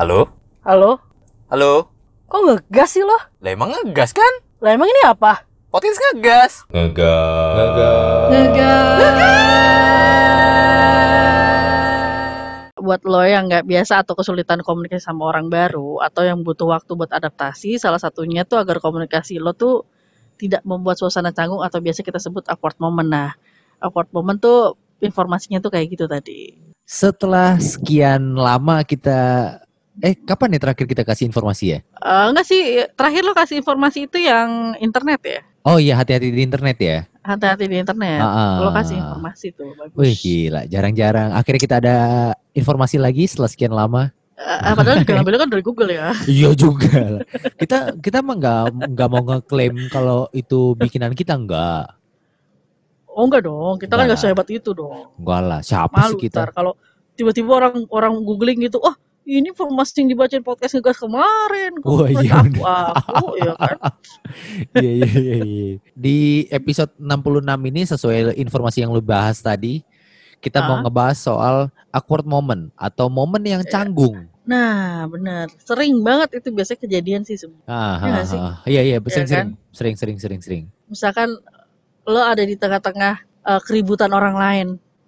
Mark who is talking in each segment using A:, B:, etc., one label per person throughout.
A: Halo?
B: Halo?
A: Halo?
B: Kok ngegas sih lo?
A: Lah emang ngegas kan?
B: Lah emang ini apa?
A: Podcast ngegas. Ngegas.
B: Buat lo yang nggak biasa atau kesulitan komunikasi sama orang baru atau yang butuh waktu buat adaptasi, salah satunya tuh agar komunikasi lo tuh tidak membuat suasana canggung atau biasa kita sebut awkward moment. Nah, awkward moment tuh informasinya tuh kayak gitu tadi.
C: Setelah sekian lama kita eh kapan nih terakhir kita kasih informasi ya?
B: Eh enggak sih, terakhir lo kasih informasi itu yang internet ya?
C: Oh iya hati-hati di internet ya.
B: Hati-hati di internet.
C: Ah.
B: Lo kasih informasi tuh, bagus.
C: Wih gila, jarang-jarang. Akhirnya kita ada informasi lagi setelah sekian lama.
B: Eh, padahal juga ngambilnya kan dari Google ya.
C: Iya juga. kita kita mah nggak nggak mau ngeklaim kalau itu bikinan kita nggak.
B: Oh enggak dong, kita kan
C: Enggak.
B: nggak sehebat itu dong.
C: Enggak lah. Siapa
B: Malu
C: sih kita?
B: kalau tiba-tiba orang orang googling gitu, oh ini informasi yang dibacain podcast ngegas kemarin.
C: Wah,
B: buat
C: iya
B: aku, aku, ya kan.
C: Iya iya iya. iya. Di episode 66 ini sesuai informasi yang lu bahas tadi, kita mau
B: Ah.
C: ngebahas soal awkward moment atau momen yang
B: Iya.
C: canggung.
B: Nah, benar. Sering banget itu biasanya kejadian sih sebenarnya.
C: Ah,
B: Iya
C: ah, ah. Iya iya,
B: Iya
C: sering,
B: kan?
C: sering sering sering sering.
B: Misalkan lo ada di tengah-tengah eh, keributan orang lain.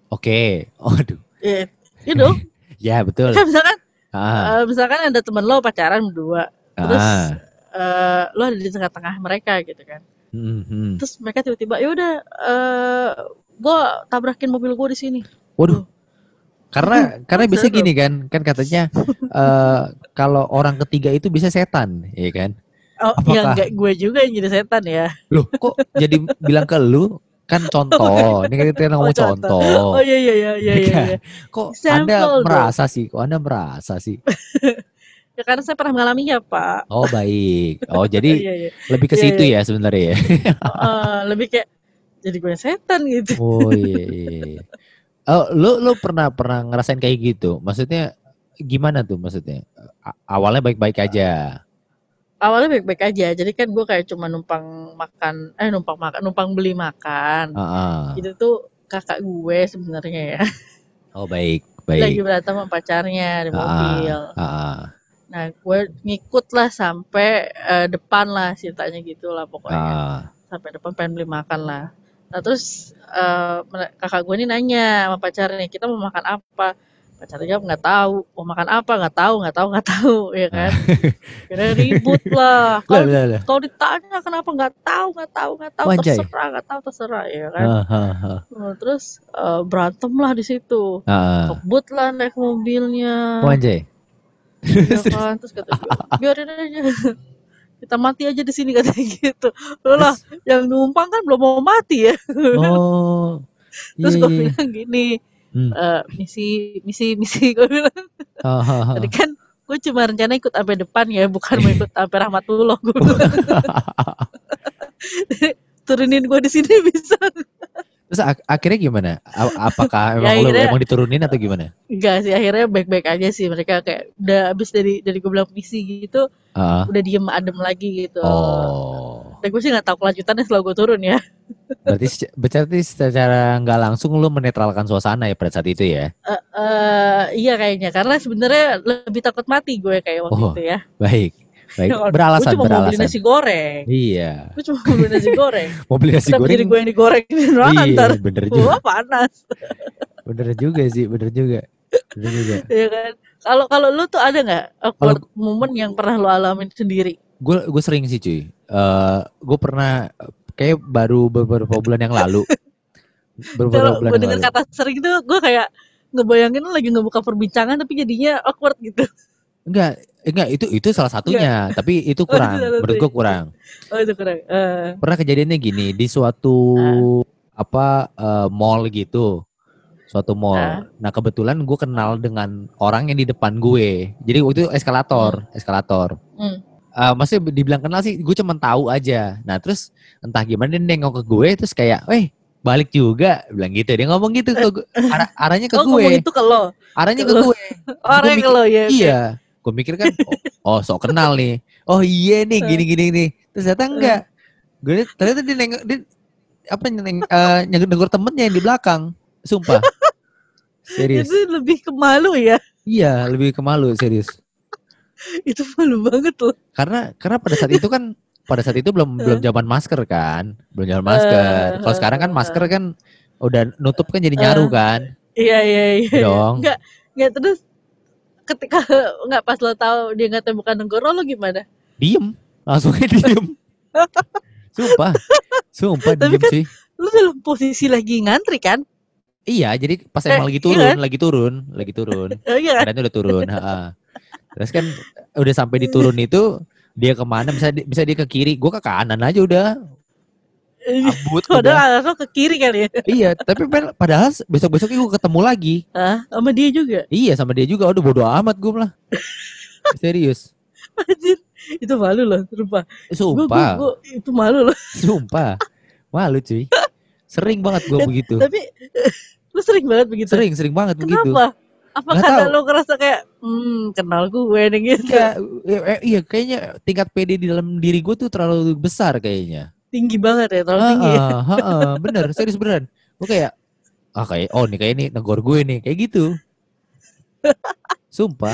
C: Oke. Aduh.
B: Ya, itu dong.
C: Ya betul.
B: Kan misalkan
C: Ah,
B: eh, misalkan ada temen lo pacaran berdua, terus
C: ah.
B: eh, lo ada di tengah-tengah mereka gitu kan.
C: Hmm, hmm.
B: Terus mereka tiba-tiba, ya udah, eh gue tabrakin mobil gue di sini.
C: Waduh. Karena karena
B: terus.
C: gini kan, kan katanya eh kalau orang ketiga itu bisa setan, ya kan?
B: Oh,
C: Apakah-
B: ya enggak gue juga yang jadi setan ya.
C: Loh, kok jadi bilang ke lu? Kan contoh. Ini kan kita ngomong
B: Oh, contoh.
C: contoh.
B: Oh iya iya iya iya
C: Iya
B: iya.
C: kan?
B: iya.
C: Kok
B: Sampel
C: Anda
B: dong.
C: merasa sih? Kok Anda merasa sih?
B: Ya karena saya pernah mengalaminya, Pak.
C: Oh, baik. Oh, jadi
B: Iya iya.
C: lebih ke
B: Iya,
C: situ ya sebenarnya ya.
B: Eh, lebih kayak jadi gue setan gitu.
C: Oh, iya. iya. Oh, lu lu pernah pernah ngerasain kayak gitu? Maksudnya gimana tuh maksudnya? Awalnya baik-baik aja.
B: Awalnya baik-baik aja. Jadi kan gue kayak cuma numpang makan, eh numpang makan, numpang beli makan.
C: Heeh.
B: Itu tuh kakak gue sebenarnya ya.
C: Oh, baik,
B: Lagi
C: baik.
B: berantem sama pacarnya di
C: Ah,
B: mobil.
C: Heeh.
B: Nah, gue ngikut lah sampai eh, depan lah ceritanya gitu lah pokoknya.
C: Ah.
B: sampai depan pengen beli makan lah. Nah terus mere- kakak gue ini nanya sama pacarnya kita mau makan apa? Pacarnya jawab nggak tahu. Mau makan apa? Nggak tahu, nggak tahu, nggak tahu, ya kan? Kira ribut lah. Kalau ditanya kenapa nggak tahu, nggak tahu, nggak tahu,
C: Wanjay.
B: terserah, nggak tahu, terserah, ya kan?
C: Ah, ah.
B: Nah, terus eh, berantem lah di situ.
C: Ah.
B: Kebut lah naik mobilnya.
C: Anjay.
B: Ya kan? Terus kata gue, biarin aja. Kita mati aja di sini katanya gitu. Loh lah, yang numpang kan belum mau mati ya.
C: Oh.
B: Terus
C: Iya,
B: gue
C: iya.
B: bilang gini,
C: Hmm.
B: "Eh, misi, misi, misi. Gue bilang, tadi kan gue cuma rencana ikut sampai depan ya, bukan mau ikut sampai rahmatullah. Gue bilang. Turunin gue di sini bisa.
C: Terus ak- akhirnya gimana? A- apakah emang
B: Ya, akhirnya-
C: emang diturunin atau gimana?
B: Enggak sih, akhirnya baik-baik aja sih. Mereka kayak udah abis dari dari gue bilang misi gitu,
C: Ah.
B: udah diem adem lagi gitu.
C: Oh.
B: Dan gue sih nggak tahu kelanjutannya setelah gue turun ya.
C: Berarti berarti secara nggak langsung lu menetralkan suasana ya pada saat itu ya.
B: Eh, eh, iya kayaknya, karena sebenarnya lebih takut mati gue kayak waktu
C: Oh,
B: itu ya.
C: Baik. Baik.
B: Gue
C: Beralasan,
B: mau beli
C: beralasan.
B: nasi goreng.
C: Iya.
B: Gue cuma mau beli nasi goreng.
C: Mau beli nasi
B: Kenapa jadi
C: goreng.
B: gue yang digorengin doang
C: Iya,
B: ntar?
C: bener juga.
B: Wah panas,
C: Bener juga sih, bener juga. Bener juga.
B: ya kan? Kalau kalau lu tuh ada nggak awkward moment yang pernah lu alamin sendiri?
C: Gue gue sering sih cuy. Eh gue pernah kayak baru beberapa bulan yang lalu. beberapa
B: Kalau
C: bulan
B: gue
C: lalu.
B: kata sering tuh, gue kayak ngebayangin lagi ngebuka perbincangan tapi jadinya awkward gitu.
C: Enggak, enggak itu itu salah satunya, tapi itu
B: Oh, itu
C: kurang. Menurut gue kurang.
B: Oh itu kurang. Eh,
C: Pernah kejadiannya gini di suatu apa eh, mall gitu. Suatu mall.
B: Ah.
C: Nah, kebetulan gue kenal dengan orang yang di depan gue. Jadi waktu itu eskalator, eskalator.
B: Hmm.
C: Eh, maksudnya dibilang kenal sih, gue cuma tahu aja. Nah, terus entah gimana dia nengok ke gue terus kayak, "Weh, balik juga." Bilang gitu. Dia ngomong gitu ke gue. Arah- arahnya ke
B: oh ngomong
C: gue.
B: itu ke lo,
C: Arahnya
B: ke
C: ke gue.
B: orang
C: mikir-
B: ke lo ya.
C: Iya. Gue mikir kan, oh, oh sok kenal nih. Oh iya nih, gini-gini nih. Terus ternyata enggak. Gue ternyata dia nengok, dia apa neng, eh, nyegur temennya yang di belakang. Sumpah. Serius.
B: Itu lebih ke malu ya.
C: Iya, lebih ke malu serius.
B: itu malu banget loh.
C: Karena karena pada saat itu kan pada saat itu belum belum zaman masker kan, belum zaman masker.
B: Eh,
C: Kalau sekarang kan
B: eh,
C: masker kan udah nutup kan jadi nyaru kan.
B: Iya iya iya.
C: Dong.
B: Enggak enggak terus ketika enggak pas lo tahu dia nggak bukan nenggoro lo gimana?
C: Diem, langsung diem. Sumpah, sumpah
B: Tapi
C: diem
B: kan-
C: sih.
B: Lo dalam posisi lagi ngantri kan?
C: Iya, jadi pas
B: Eh,
C: emang lagi
B: iya
C: turun,
B: kan?
C: lagi turun, lagi turun.
B: Oh, iya kan?
C: Keadaannya udah turun. ha-ha. Terus kan udah sampai di turun itu dia ke mana? Bisa di- bisa dia ke kiri, gua ke kanan aja udah. Abut udah.
B: Padahal lo ke kiri kali ya.
C: Iya, tapi padahal besok besoknya gue ketemu lagi.
B: Hah? Sama dia juga.
C: Iya sama dia juga. Udah bodo amat gue lah. Serius.
B: Anjir. Itu malu loh, sumpah. Gue
C: Sumpah,
B: itu malu loh.
C: sumpah. Malu cuy. Sering banget gue begitu.
B: Tapi lu sering banget begitu.
C: Sering, sering banget begitu.
B: Kenapa? Apa
C: Nggak
B: karena
C: tahu.
B: lo ngerasa kayak hmm kenal gue nih gitu.
C: Iya, iya, eh, iya, kayaknya tingkat PD di dalam diri gue tuh terlalu besar kayaknya.
B: Tinggi banget ya, terlalu tinggi. ya.
C: Heeh, heeh, bener, serius beneran. Gue kayak, ah kayak, oh nih kayak ini negor gue nih, kayak gitu. Sumpah,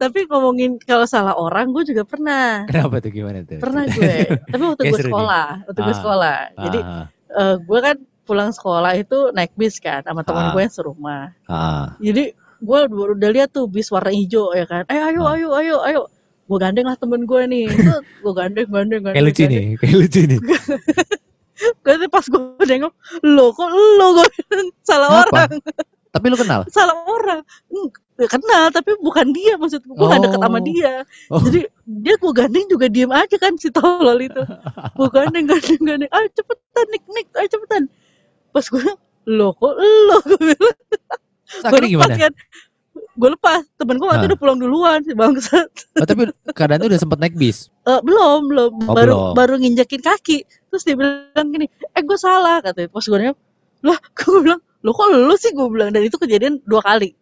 B: Tapi ngomongin kalau salah orang, gue juga pernah.
C: kenapa tuh gimana tuh?
B: Pernah gue. Tapi waktu gue sekolah, waktu gue
C: Ah.
B: sekolah. Jadi
C: Ah,
B: eh, gue kan pulang sekolah itu naik bis kan sama teman
C: Ah.
B: gue yang serumah.
C: ah,
B: Jadi gue udah, udah lihat tuh bis warna hijau ya kan. Eh ayo
C: Ah.
B: ayo ayo ayo. Gue gandeng lah temen gue nih. gue gandeng gandeng gandeng.
C: kayak lucu nih, kayak lucu nih.
B: Terus pas gue nengok, lo kok lo gue salah
C: Kenapa?
B: orang,
C: Tapi lu kenal?
B: salah orang. Hmm, kenal tapi bukan dia maksud gue gak deket sama
C: Oh.
B: dia.
C: Oh.
B: Jadi dia gue gandeng juga diem aja kan si tolol itu. Gue gandeng gandeng gandeng. Ayo cepetan nik nik, ayo cepetan. Pas gue lo kok lo gue bilang
C: Terus
B: gue
C: akhirnya
B: lepas
C: gimana?
B: kan. Gue lepas, temen gue waktu
C: Ah.
B: udah pulang duluan si bangsat.
C: Oh, tapi keadaan tuh udah sempet naik bis.
B: Eh, belum, belum,
C: Oh,
B: baru
C: belum.
B: baru nginjakin kaki. Terus dia bilang gini, eh gue salah katanya. Pas gue nanya, lah gue bilang, lo kok lo sih gue bilang. Dan itu kejadian dua kali.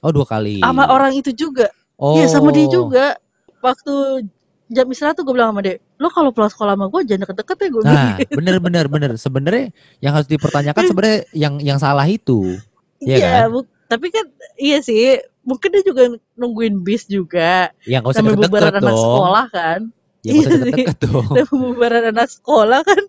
C: Oh dua kali.
B: Sama orang itu juga.
C: Oh.
B: Iya sama dia juga. Waktu jam istirahat tuh gue bilang sama dia, lo kalau pulang sekolah sama gue jangan deket-deket ya gue.
C: Nah, bener bener bener. Sebenarnya yang harus dipertanyakan sebenarnya yang yang salah itu. iya
B: Iya,
C: kan?
B: Tapi kan iya sih. Mungkin dia juga nungguin bis juga.
C: Yang gak usah deket-deket
B: bubaran anak
C: dong.
B: sekolah kan.
C: Ya
B: Iya sih. Dan bubaran anak sekolah kan.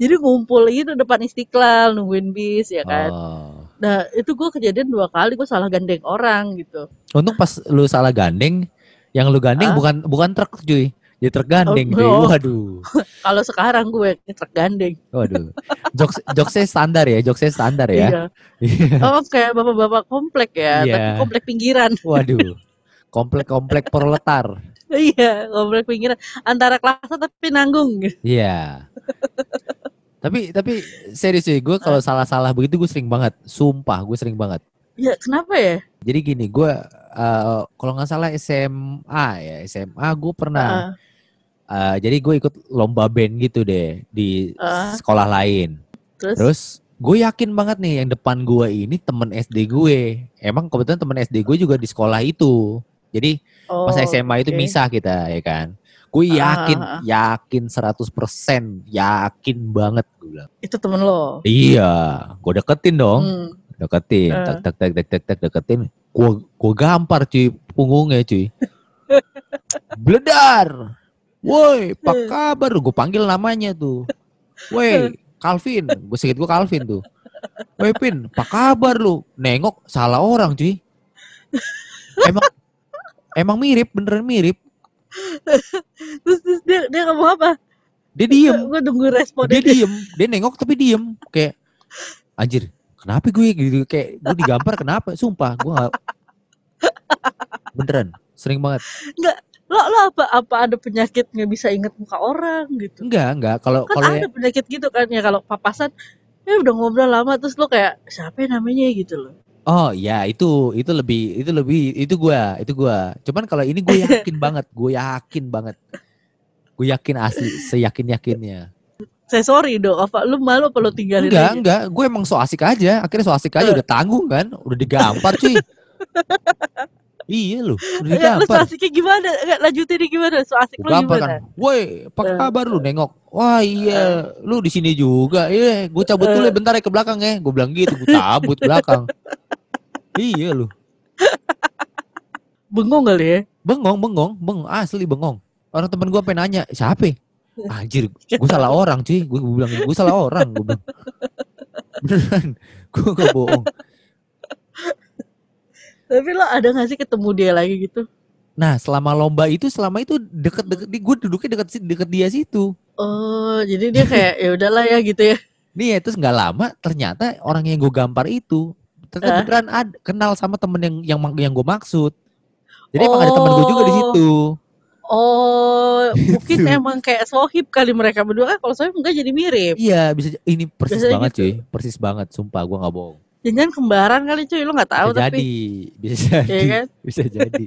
B: Jadi ngumpul gitu depan istiqlal nungguin bis ya kan.
C: Oh.
B: Nah itu gue kejadian dua kali gue salah gandeng orang gitu.
C: Untung pas lu salah gandeng, yang lu gandeng
B: Ah?
C: bukan bukan truk cuy. Jadi truk gandeng
B: Oh, oh.
C: Waduh.
B: Kalau sekarang gue truk gandeng.
C: Waduh. Jokes jokesnya standar ya, jokesnya standar ya.
B: Iya. Oh kayak bapak-bapak komplek ya,
C: Iya.
B: tapi komplek pinggiran.
C: Waduh. Komplek-komplek proletar.
B: iya, komplek pinggiran. Antara kelasnya tapi nanggung.
C: Iya. tapi tapi serius sih gue kalau salah-salah begitu gue sering banget. Sumpah gue sering banget.
B: Ya kenapa ya?
C: Jadi gini, gue eh, kalau nggak salah SMA ya SMA gue pernah.
B: Ah,
C: eh, jadi gue ikut lomba band gitu deh di
B: Ah.
C: sekolah lain.
B: terus,
C: Terus gue yakin banget nih yang depan gue ini temen SD gue. Emang kebetulan temen SD gue juga di sekolah itu. Jadi
B: oh,
C: pas SMA itu misah kita ya kan. Gue
B: Ah,
C: yakin,
B: ah.
C: yakin 100%, yakin banget gue bilang.
B: Itu temen lo.
C: Iya, gue deketin dong,
B: Hmm.
C: deketin, tak tak tak tak tak tak deketin. Gue gue gampar cuy punggungnya cuy. Bledar. Woi, apa
B: Hmm.
C: kabar? Gue panggil namanya tuh. Woi, Calvin. Gue sedikit gue Calvin tuh. Woi, Pin, apa kabar lu? Nengok salah orang cuy. Emang emang mirip, beneran mirip.
B: Terus, terus dia dia ngomong apa?
C: Dia diem.
B: Gue nunggu respon
C: dia diem dia nengok tapi diem kayak anjir kenapa gue gitu kayak gue digampar kenapa sumpah gue gak beneran sering banget
B: Lo lo apa apa ada penyakit nggak bisa inget muka orang gitu?
C: enggak enggak kalau
B: Kan
C: kalau
B: ada penyakit gitu kan ya kalau papasan ya udah ngobrol lama terus lo kayak siapa ya namanya? Gitu loh.
C: oh ya itu itu lebih itu lebih itu gue itu gue cuman kalau ini gue yakin banget gue yakin banget. Gue yakin asli seyakin yakinnya
B: Saya sorry dong, apa lu malu apa lo tinggalin
C: enggak
B: aja?
C: enggak gue emang so asik aja. Akhirnya so asik aja udah tanggung kan udah digampar cuy iya loh udah
B: Enggak, lu so asiknya gimana? Enggak lanjutin gimana? So asik lu gimana?
C: kan. Woi, apa
B: Eh.
C: kabar lu nengok? Wah iya, lu di sini juga. Iya, gue cabut dulu ya bentar ya ke belakang ya. Gue bilang gitu, gue cabut belakang. iya lu.
B: bengong kali ya.
C: Bengong, bengong, bengong, asli bengong. Orang temen gue pengen nanya, siapa? ya?" Anjir, gue salah orang cuy. Gue bilang, gue salah orang. Gue bilang. Beneran, gue gak bohong.
B: Tapi lo ada gak sih ketemu dia lagi gitu?
C: Nah, selama lomba itu, selama itu deket-deket, gue duduknya deket, deket dia situ.
B: Oh, jadi dia kayak ya udahlah ya gitu ya.
C: Nih ya, terus nggak lama ternyata orang yang gue gampar itu ternyata
B: Hah?
C: beneran ad, kenal sama temen yang yang yang gue maksud. Jadi emang ada temen gue juga di
B: Oh.
C: situ.
B: Oh, mungkin
C: Gitu.
B: emang kayak sohib kali mereka berdua. Ah, Kalau sohib enggak jadi mirip.
C: Iya, bisa ini persis
B: Biasanya
C: banget
B: gitu.
C: cuy, persis banget, sumpah gue nggak bohong.
B: Jangan kembaran kali cuy, lo nggak tahu
C: Bisa
B: tapi.
C: jadi, bisa jadi,
B: Iya kan?
C: bisa jadi.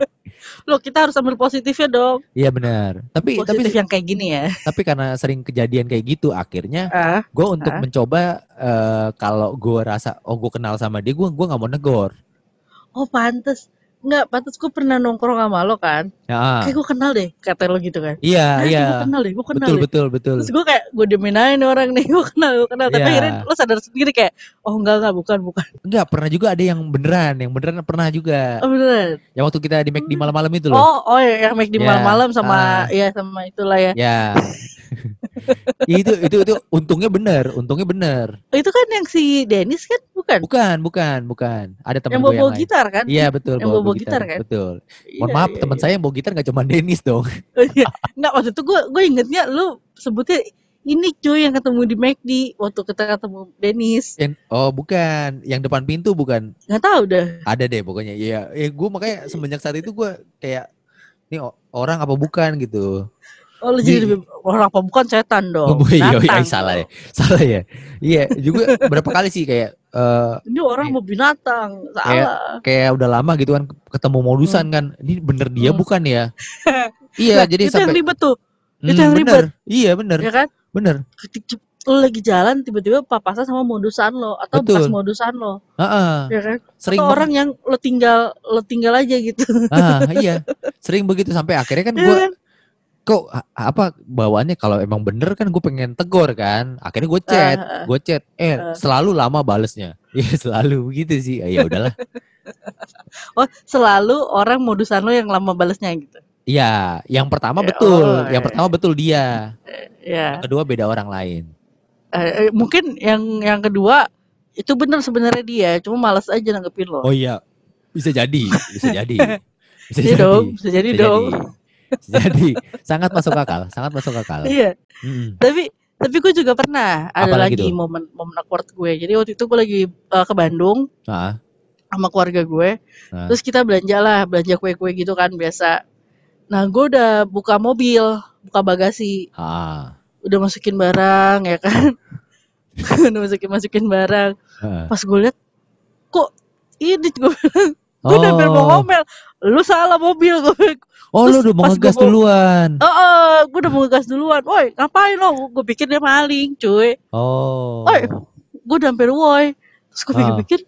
B: Lo kita harus ambil positifnya dong.
C: Iya benar. Tapi tapi
B: Positif yang kayak gini ya.
C: tapi karena sering kejadian kayak gitu, akhirnya
B: Ah,
C: gue untuk
B: Ah.
C: mencoba eh, kalau gue rasa oh gue kenal sama dia, gue gua nggak mau negor.
B: oh pantes. Enggak, pantes gue pernah nongkrong sama lo kan.
C: Ya,
B: Kayak gue kenal deh, kata lo gitu kan.
C: iya
B: Ah,
C: iya,
B: gue kenal deh, gue kenal
C: betul
B: deh.
C: betul betul.
B: Terus gue kayak gue nih orang nih, gue kenal, gue kenal. Tapi
C: Iya.
B: akhirnya lo sadar sendiri kayak, oh enggak enggak bukan bukan.
C: Enggak, pernah juga ada yang beneran, yang beneran pernah juga.
B: Oh beneran.
C: Yang waktu kita di McD malam-malam itu loh.
B: Oh oh ya yang make di
C: Ya,
B: malam-malam sama
C: ah.
B: ya sama itulah ya.
C: Ya. itu itu itu untungnya bener, untungnya bener.
B: Itu kan yang si Dennis kan bukan?
C: Bukan, bukan, bukan. Ada teman
B: yang bawa
C: yang lain.
B: gitar kan?
C: Iya betul,
B: Yang bawa gitar kan?
C: Betul.
B: Iya,
C: Mohon maaf,
B: iya,
C: teman
B: iya.
C: saya yang bawa gitar nggak cuma Dennis dong.
B: Iya. Nggak waktu itu gue gue ingetnya lu sebutnya ini cuy yang ketemu di McD waktu kita ketemu Dennis.
C: Yang, oh bukan, yang depan pintu bukan.
B: Nggak tahu dah.
C: Ada deh pokoknya. Iya, eh gue makanya semenjak saat itu gue kayak ini orang apa bukan gitu.
B: Oh lu
C: Di-
B: jadi lebih orang apa bukan setan dong.
C: Oh, iya, iya, salah ya. Salah ya. Iya, juga berapa kali sih kayak eh
B: Ini orang mau binatang. Salah.
C: kayak udah lama gitu kan ketemu modusan kan. Ini bener dia
B: Hmm.
C: bukan ya? iya,
B: Nah,
C: jadi
B: itu yang
C: sampai
B: ribet tuh, itu
C: Hmm,
B: yang
C: bener. Iya, bener.
B: ya kan?
C: Bener.
B: Lu lagi jalan tiba-tiba papasan sama modusan lo atau
C: Betul.
B: bekas modusan lo,
C: Heeh.
B: ya kan?
C: Sering
B: atau orang yang lo tinggal lo tinggal aja gitu.
C: Ah, iya. Sering begitu sampai akhirnya kan
B: Iya
C: gue
B: kan?
C: Kok apa bawaannya kalau emang bener kan gue pengen tegor kan. Akhirnya gue chat,
B: Ah, ah.
C: gue chat. Eh,
B: Ah.
C: selalu lama balesnya. Iya, selalu begitu sih. Ah, Ya udahlah.
B: Oh, selalu orang modusan lo yang lama balesnya gitu.
C: Iya, yang pertama
B: Ya,
C: betul.
B: oh,
C: yang
B: iya.
C: pertama betul dia.
B: Ya.
C: Yang kedua beda orang lain.
B: Eh, eh, mungkin yang yang kedua itu bener sebenarnya dia, cuma malas aja nanggepin lo.
C: Oh iya, bisa jadi, bisa jadi, bisa
B: Iya dong, bisa jadi
C: bisa
B: dong.
C: jadi. Jadi, sangat masuk akal, sangat masuk akal.
B: Iya,
C: Mm-mm.
B: tapi tapi gue juga pernah ada
C: Apalagi
B: lagi momen momen awkward gue. Jadi waktu itu gue lagi eh, ke Bandung
C: Ah,
B: sama keluarga gue.
C: Ah.
B: Terus kita belanja lah, belanja kue-kue gitu kan biasa. Nah, gue udah buka mobil, buka bagasi,
C: ah,
B: udah masukin barang ya kan. udah masukin masukin barang.
C: ah.
B: Pas gue liat, kok ini gue gue udah hampir mau
C: Oh,
B: ngomel. Lu salah mobil gue.
C: oh lu
B: Terus
C: udah mau ngegas
B: gua
C: duluan.
B: Oh, oh gue udah mau ngegas duluan. Woi, ngapain lo? Gue pikir dia maling, cuy.
C: Oh,
B: Oi. Gue udah hampir woi. Terus gue
C: Ah.
B: pikir-pikir,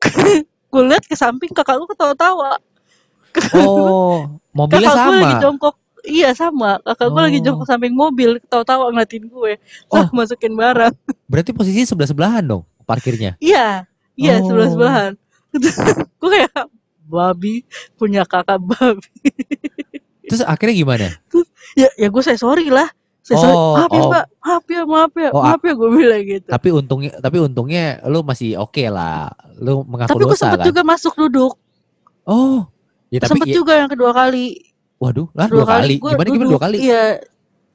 B: gue liat ke samping kakak gue ketawa-tawa.
C: oh, mobilnya
B: kakak gue lagi
C: sama.
B: jongkok. Iya sama, kakak gue lagi
C: Oh.
B: jongkok samping mobil, ketawa-tawa ngeliatin gue. Lah masukin barang.
C: Berarti posisinya sebelah sebelahan dong parkirnya.
B: Iya, iya
C: Oh.
B: sebelah-sebelahan. gue kayak babi punya kakak babi.
C: Terus akhirnya gimana?
B: ya, ya gue saya sorry lah. Saya sorry.
C: Oh,
B: Maaf ya
C: oh.
B: mbak, maaf ya, maaf ya,
C: Oh,
B: maaf ya gue bilang gitu.
C: Tapi untungnya, tapi untungnya lu masih oke lah. Lu mengaku
B: Tapi gue sempet
C: kan?
B: juga masuk duduk.
C: Oh, ya tapi
B: sempet
C: ya-
B: juga yang kedua kali.
C: waduh, lah dua, kali.
B: Gua
C: Gimana gimana
B: duduk.
C: dua kali?
B: Iya.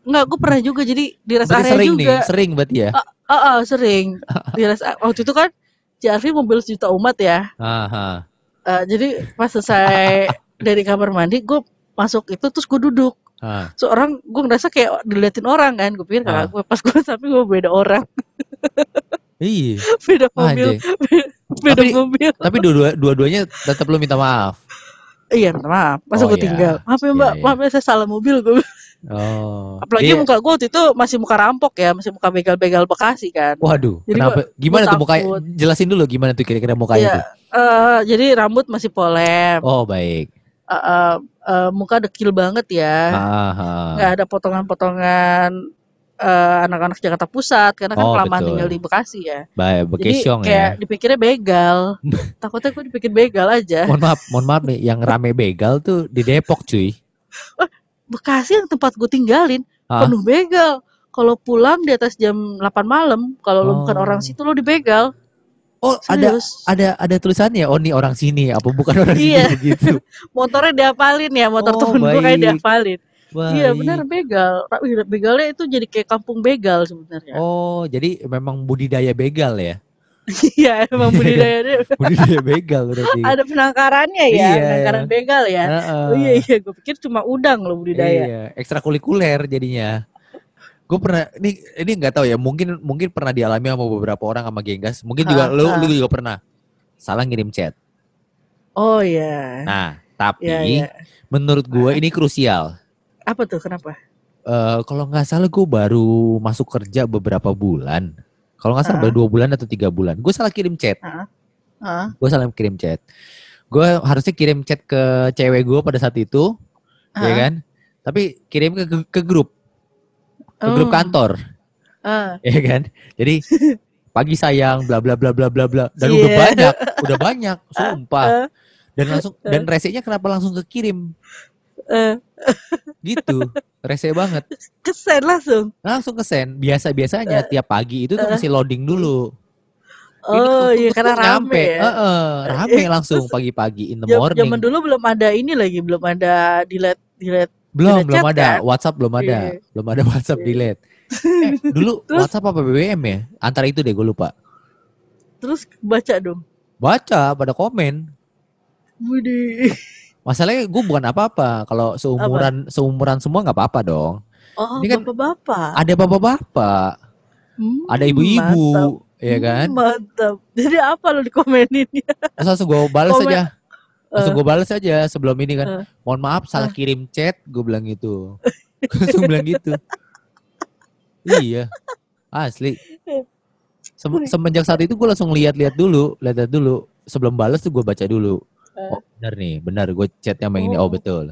B: Enggak, gue pernah juga jadi di rest
C: Berarti
B: area
C: sering
B: juga.
C: nih, sering berarti ya.
B: Ah, ah, sering. di rest waktu itu kan CRV mobil sejuta umat ya.
C: Aha.
B: Eh, jadi pas selesai dari kamar mandi, gue masuk itu terus gue duduk.
C: Ah.
B: Seorang gue ngerasa kayak diliatin orang kan. Gue pikir
C: Ah.
B: kakak gue pas gue sampai gue beda orang,
C: Iya.
B: beda mobil,
C: Anjay.
B: beda
C: Tapi-
B: mobil.
C: Tapi dua dua-duanya tetap lu minta maaf.
B: Iya, minta maaf. Masa
C: Oh,
B: gue
C: iya.
B: tinggal. Maaf ya mbak,
C: Iya, iya.
B: maaf ya saya salah mobil gue.
C: Oh.
B: Apalagi
C: Iya.
B: muka gue waktu itu masih muka rampok ya, masih muka begal-begal Bekasi kan.
C: Waduh,
B: Jadi
C: kenapa? Gimana
B: gua
C: tuh mukanya?
B: takut.
C: Jelasin dulu gimana tuh kira-kira mukanya
B: Iya,
C: tuh.
B: eh, jadi rambut masih polem,
C: Oh, baik.
B: Eh, eh, eh, muka dekil banget ya,
C: Aha.
B: nggak ada potongan-potongan eh, anak-anak Jakarta Pusat karena kan
C: Oh,
B: kelamaan
C: betul.
B: tinggal di Bekasi ya.
C: Baik,
B: Jadi
C: Bekesyong
B: kayak
C: ya.
B: dipikirnya begal. Takutnya gue dipikir begal aja.
C: Mohon maaf, mohon maaf nih, yang rame begal tuh di Depok cuy.
B: Bekasi yang tempat gue tinggalin
C: Hah?
B: penuh begal. Kalau pulang di atas jam 8 malam, kalau lo bukan
C: Oh.
B: orang situ lo dibegal.
C: Oh, ada
B: Serius.
C: ada ada tulisannya oh nih orang sini apa bukan orang
B: Iya.
C: sini begitu.
B: Motornya diapalin ya, motor
C: Oh,
B: temen gue kayak
C: baik.
B: diapalin. Iya
C: Baik.
B: benar begal. Begalnya itu jadi kayak kampung begal sebenarnya.
C: Oh, jadi memang budidaya begal ya.
B: Iya emang budidayanya
C: Budidaya begal berarti.
B: ada penangkarannya ya,
C: Iya.
B: penangkaran begal ya.
C: Heeh.
B: Oh iya iya, gue pikir cuma udang loh budidaya.
C: Iya, ekstrakurikuler jadinya. Gue pernah ini ini nggak tahu ya, mungkin mungkin pernah dialami sama beberapa orang sama genggas. Mungkin juga
B: Ha,
C: lu
B: ha.
C: lu juga pernah salah ngirim chat.
B: Oh iya.
C: Nah, tapi
B: Iya iya.
C: menurut gue ini krusial.
B: Apa tuh kenapa?
C: Eh kalau nggak salah gue baru masuk kerja beberapa bulan. Kalau nggak salah
B: Ha.
C: baru dua bulan atau tiga bulan. Gue salah kirim chat.
B: Hah?
C: Gue salah kirim chat. Gue harusnya kirim chat ke cewek gue pada saat itu, ya
B: Hah?
C: kan? Tapi kirim ke, ke grup, ke grup
B: Oh.
C: kantor.
B: Ah.
C: ya kan? Jadi pagi sayang bla bla bla bla bla bla dan
B: Iya.
C: udah banyak, udah banyak, sumpah.
B: Eh,
C: Dan langsung dan resenya kenapa langsung kekirim?
B: Eh,
C: Gitu. Rese banget.
B: kesen langsung.
C: Langsung ke send. Biasa-biasanya tiap pagi itu tuh masih loading dulu.
B: Oh iya karena
C: nyampe.
B: rame ya.
C: Heeh, rame langsung pagi-pagi in the morning.
B: Zaman dulu belum ada ini lagi, belum ada delete delete.
C: belum,
B: ada
C: belum
B: chat,
C: ada.
B: kan?
C: WhatsApp belum ada.
B: Iya.
C: Belum ada WhatsApp
B: Iya.
C: delete. Eh, dulu
B: Terus?
C: WhatsApp apa BBM ya? Antara itu deh gue lupa.
B: Terus baca dong.
C: Baca pada komen.
B: Budi.
C: Masalahnya gue bukan apa-apa. Kalau seumuran seumuran semua nggak apa-apa dong.
B: Oh,
C: Ini kan-
B: bapak-bapak.
C: Ada bapak-bapak,
B: Hmm,
C: ada ibu-ibu, ya kan?
B: Mantap. Jadi apa lo dikomenin ya?
C: Langsung gue balas
B: Komen.
C: aja. Langsung
B: Eh.
C: gue balas aja sebelum ini kan.
B: Eh.
C: Mohon maaf salah kirim chat, gue bilang gitu. Gue langsung bilang gitu. Iya, asli. Sem- semenjak saat itu gue langsung lihat-lihat dulu, lihat dulu. Sebelum balas tuh gue baca dulu.
B: Eh.
C: Oh benar nih, benar gue chatnya sama ini. Oh
B: Oh.
C: betul.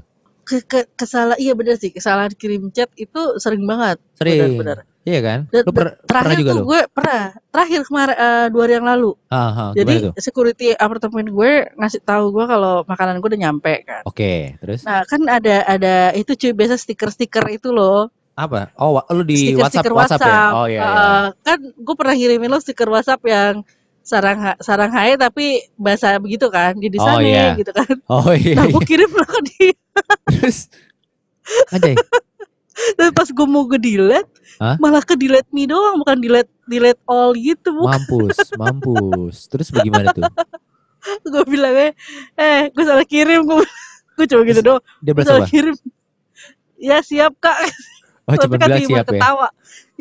B: Ke, ke, kesalah iya benar sih kesalahan kirim chat itu sering banget
C: Sering.
B: benar-benar
C: Iya kan? Lu per- pernah
B: terakhir
C: juga
B: tuh
C: lu?
B: gue pernah terakhir kemarin eh, dua hari yang lalu
C: Ah, ah,
B: jadi security apartemen gue ngasih tahu gue kalau makanan gue udah nyampe kan
C: Oke, terus
B: nah kan ada ada itu cuy biasa stiker-stiker itu loh
C: apa? Oh, lu di
B: stiker-stiker
C: WhatsApp, WhatsApp, ya? Oh iya, iya.
B: Eh, kan gue pernah ngirimin lo stiker WhatsApp yang sarang sarang hai tapi bahasa begitu kan di
C: Oh,
B: sana
C: iya.
B: gitu kan
C: Oh iya.
B: nah gue kirim lah ke dia
C: Terus anjay.
B: dan pas gue mau ke delete
C: Hah?
B: malah ke delete me doang bukan delete delete all gitu bukan
C: Mampus, mampus. Terus bagaimana tuh?
B: gue bilangnya eh gue salah kirim gue gue coba gitu doang
C: Dia
B: salah
C: apa?
B: kirim ya siap kak
C: Oh,
B: tapi kan
C: bilang
B: dia
C: siap ya.
B: ketawa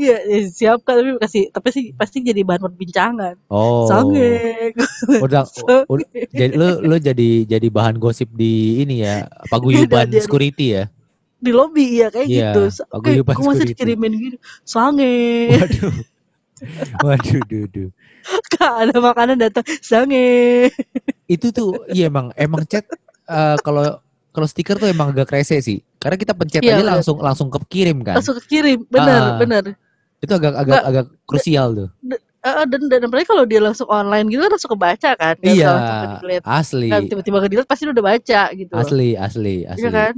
B: iya ya, siap kak tapi kasih tapi sih pasti jadi bahan perbincangan
C: Oh.
B: sange
C: Udah, udah jadi lu lu jadi jadi bahan gosip di ini ya, paguyuban
B: dia-
C: security ya.
B: di lobby ya kayak
C: Iya,
B: gitu
C: lupa
B: gue masih
C: security.
B: dikirimin gitu sange
C: Waduh. Waduh, duh, duh.
B: kak ada makanan datang sange
C: Itu tuh iya emang emang chat eh, kalau kalau stiker tuh emang agak rese sih. Karena kita pencet
B: Iya,
C: aja langsung langsung kekirim kan.
B: langsung kekirim bener
C: Ah.
B: bener
C: Itu agak agak agak krusial tuh.
B: Eh, dan dan apalagi kalau dia langsung online gitu kan langsung kebaca kan Nggak
C: Iya,
B: langsung
C: asli.
B: kan tiba-tiba ke delete pasti udah baca gitu.
C: Asli, asli, asli.
B: Iya kan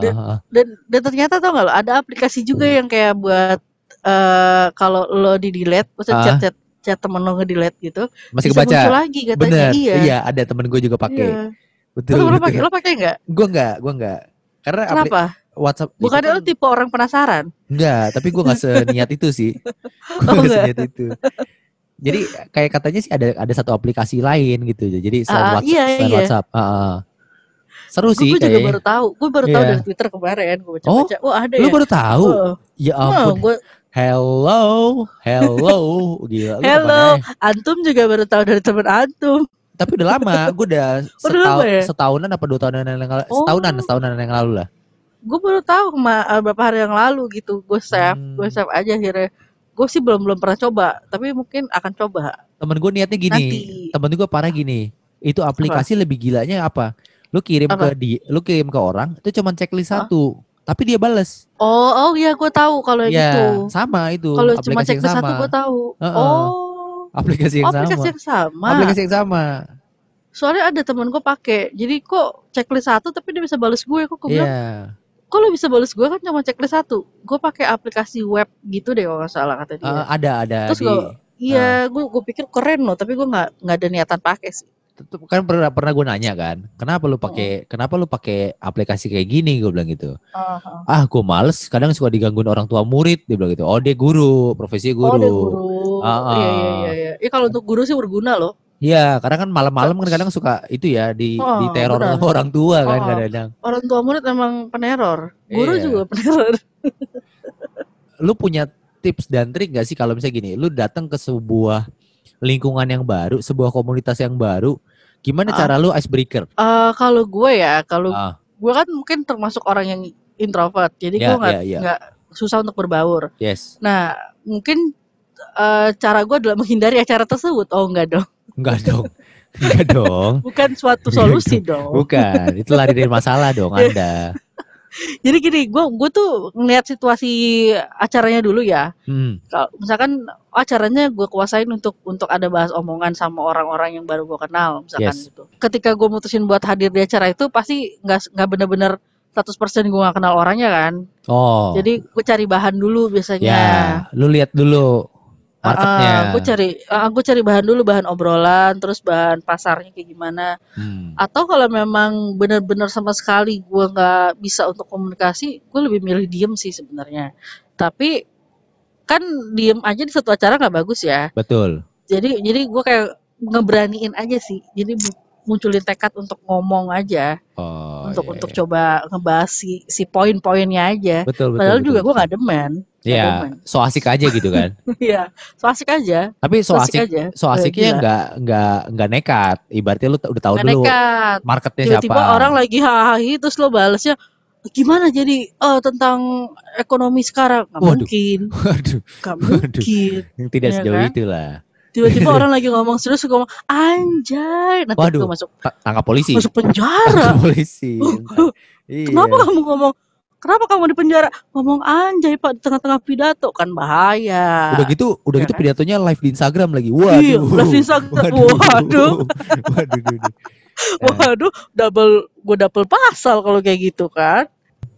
B: Dan- dan dan ternyata tau gak lo ada aplikasi juga
C: Hmm.
B: yang kayak buat eh kalau lo di delete maksudnya
C: Ah.
B: chat chat chat temen lo nge-delete gitu
C: Masih
B: bisa muncul
C: kebaca.
B: lagi katanya
C: Bener.
B: iya
C: Iya, ada temen gue juga pakai.
B: Iya.
C: Betul.
B: Lo, lo
C: betul.
B: pakai lo pakai nggak
C: Gue enggak, gue enggak. Karena apli-
B: kenapa
C: WhatsApp itu
B: bukannya
C: kan-
B: tipe orang penasaran
C: Enggak, tapi gue gak seniat itu sih. Gue
B: Oh,
C: seniat itu. Jadi kayak katanya sih ada ada satu aplikasi lain gitu. Jadi selain
B: Ah,
C: WhatsApp,
B: iya,
C: selain
B: iya.
C: WhatsApp. ah, ah. Seru
B: gue
C: sih
B: juga
C: kayaknya.
B: baru tahu gue baru tahu
C: Iya.
B: dari twitter kemarin gue baca baca oh ada
C: Lu
B: ya
C: baru tahu?
B: Oh,
C: Ya
B: oh,
C: ampun.
B: gue
C: Hello, hello. Gila.
B: Hello. antum juga baru tahu dari temen antum
C: Tapi udah lama. Gue udah
B: Udah
C: setahun,
B: ya?
C: setahunan apa dua tahunan yang lalu.
B: Oh.
C: Setahunan, setahunan yang lalu lah.
B: Gue baru tahu eh, beberapa hari yang lalu gitu gue save
C: Hmm.
B: gue save aja akhirnya gue sih belum belum pernah coba tapi mungkin akan coba
C: Temen gue niatnya gini.
B: nanti
C: Temen gue parah gini. Itu aplikasi lebih gilanya apa? Lu kirim
B: Apa?
C: ke di, lu kirim ke orang itu cuma checklist satu. tapi dia bales.
B: Oh, oh iya gue tahu kalau
C: Ya,
B: itu.
C: sama itu.
B: Kalau cuma
C: aplikasi
B: checklist
C: sama.
B: satu gue tahu.
C: Heeh.
B: Oh,
C: Aplikasi yang
B: aplikasi
C: sama.
B: yang sama.
C: Aplikasi yang sama.
B: Soalnya ada temen gue pakai. Jadi kok checklist satu tapi dia bisa bales gue. Kok gue bilang, kok lo bisa bales gue kan cuma checklist satu. Gue pakai aplikasi web gitu deh kalau nggak salah kata dia.
C: Eh, ada ada
B: Terus
C: Ah.
B: gue, iya, gue gue pikir keren loh, tapi gue nggak nggak ada niatan pakai sih.
C: tetep- kan pernah pernah gue nanya kan, kenapa lu pakai kenapa lu pakai aplikasi kayak gini gue bilang gitu. Ah, gue males, kadang suka digangguin orang tua murid dia bilang gitu. Oh, dia guru, profesi
B: Oh,
C: guru.
B: dia guru.
C: Ah, ah.
B: Iya, iya, iya, iya. Ya, kalau untuk guru sih berguna loh.
C: Iya, karena kan malam-malam kan kadang suka itu ya di
B: Oh,
C: di teror
B: benar.
C: orang tua kan
B: Oh.
C: kadang-kadang.
B: Orang tua murid emang peneror. Guru
C: Iya.
B: juga peneror.
C: Lu punya tips dan trik gak sih kalau misalnya gini, lu datang ke sebuah lingkungan yang baru, sebuah komunitas yang baru, gimana
B: Ah.
C: cara lu icebreaker?
B: Eh, kalau gue ya, kalau
C: Ah,
B: gue kan mungkin termasuk orang yang introvert, jadi
C: Ya,
B: gue nggak
C: ya.
B: nggak susah untuk berbaur.
C: yes.
B: Nah, mungkin eh, cara gue adalah menghindari acara tersebut. Oh enggak dong,
C: Enggak dong. Enggak dong.
B: bukan suatu
C: Iya
B: solusi dong.
C: Bukan, itu lari dari masalah dong Anda.
B: Jadi gini, gue gue tuh ngeliat situasi acaranya dulu ya.
C: Hmm,
B: Kalau misalkan acaranya gue kuasain untuk untuk ada bahas omongan sama orang-orang yang baru gue kenal, misalkan
C: Yes.
B: gitu. Ketika gue mutusin buat hadir di acara itu, pasti nggak nggak bener-bener 100% gue gak kenal orangnya kan.
C: Oh.
B: Jadi gue cari bahan dulu biasanya.
C: ya, lu lihat dulu marketnya.
B: gue cari, gue cari bahan dulu, bahan obrolan, terus bahan pasarnya kayak gimana.
C: Hmm.
B: Atau kalau memang benar-benar sama sekali gue nggak bisa untuk komunikasi, gue lebih milih diem sih sebenarnya. Tapi kan diem aja di satu acara nggak bagus ya.
C: Betul.
B: Jadi jadi gue kayak ngeberaniin aja sih. Jadi munculin tekad untuk ngomong aja,
C: Oh.
B: untuk
C: iya,
B: untuk
C: iya.
B: coba ngebahas si, si poin-poinnya aja.
C: Betul, betul.
B: Padahal
C: betul,
B: juga gue nggak demen.
C: Iya, so asik aja gitu kan.
B: Iya, so asik aja.
C: Tapi so
B: So asik
C: asik,
B: aja.
C: so
B: Eh,
C: asiknya nggak nggak nggak nekat. Ibaratnya lu udah tahu
B: Nggak
C: dulu
B: nekat.
C: marketnya siapa.
B: Tiba-tiba orang lagi hahaha terus lo balesnya gimana jadi oh tentang ekonomi sekarang nggak mungkin
C: Waduh, Waduh.
B: mungkin
C: yang tidak
B: Iya
C: sejauh
B: kan?
C: itulah.
B: Tiba-tiba orang lagi ngomong serius gue ngomong anjay nanti
C: Waduh.
B: gue masuk
C: Ta- Tangkap polisi.
B: masuk penjara
C: Tangkap polisi. Iya.
B: kenapa kamu ngomong kenapa kamu di penjara ngomong anjay pak di tengah-tengah pidato kan bahaya
C: Udah gitu, udah
B: Ya
C: gitu
B: kan?
C: pidatonya live di Instagram lagi. Waduh.
B: Iya, live di Instagram. Waduh.
C: Waduh. Waduh. waduh.
B: waduh double gue double pasal kalau kayak gitu kan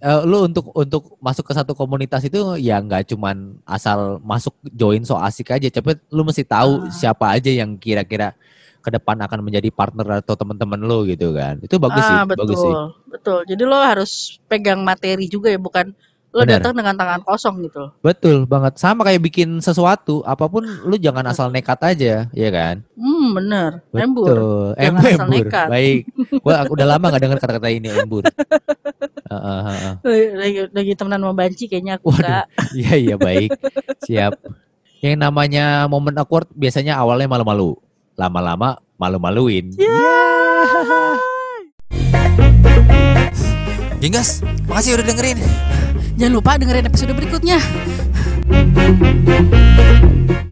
C: Eh, lu untuk untuk masuk ke satu komunitas itu ya nggak cuman asal masuk join so asik aja, tapi lu mesti tahu
B: Ah.
C: siapa aja yang kira-kira ke depan akan menjadi partner atau teman-teman lu gitu kan. Itu bagus sih,
B: ah, betul
C: bagus sih.
B: betul jadi lo harus pegang materi juga ya bukan lo datang dengan tangan kosong gitu loh.
C: Betul banget. Sama kayak bikin sesuatu, apa pun lu jangan asal nekat aja, ya kan?
B: Hmm, bener. Embur.
C: Betul. Em
B: Jangan asal
C: embur.
B: nekat.
C: Baik. Gua udah lama gak dengar kata-kata ini embur. Heeh, heeh.
B: Lagi, lagi temenan sama Banci kayaknya aku
C: Waduh.
B: Kak.
C: Iya iya baik. Siap. Yang namanya momen awkward biasanya awalnya malu-malu. Lama-lama malu-maluin.
B: Ya.
A: Genggas, makasih udah dengerin.
D: Jangan lupa dengerin episode berikutnya.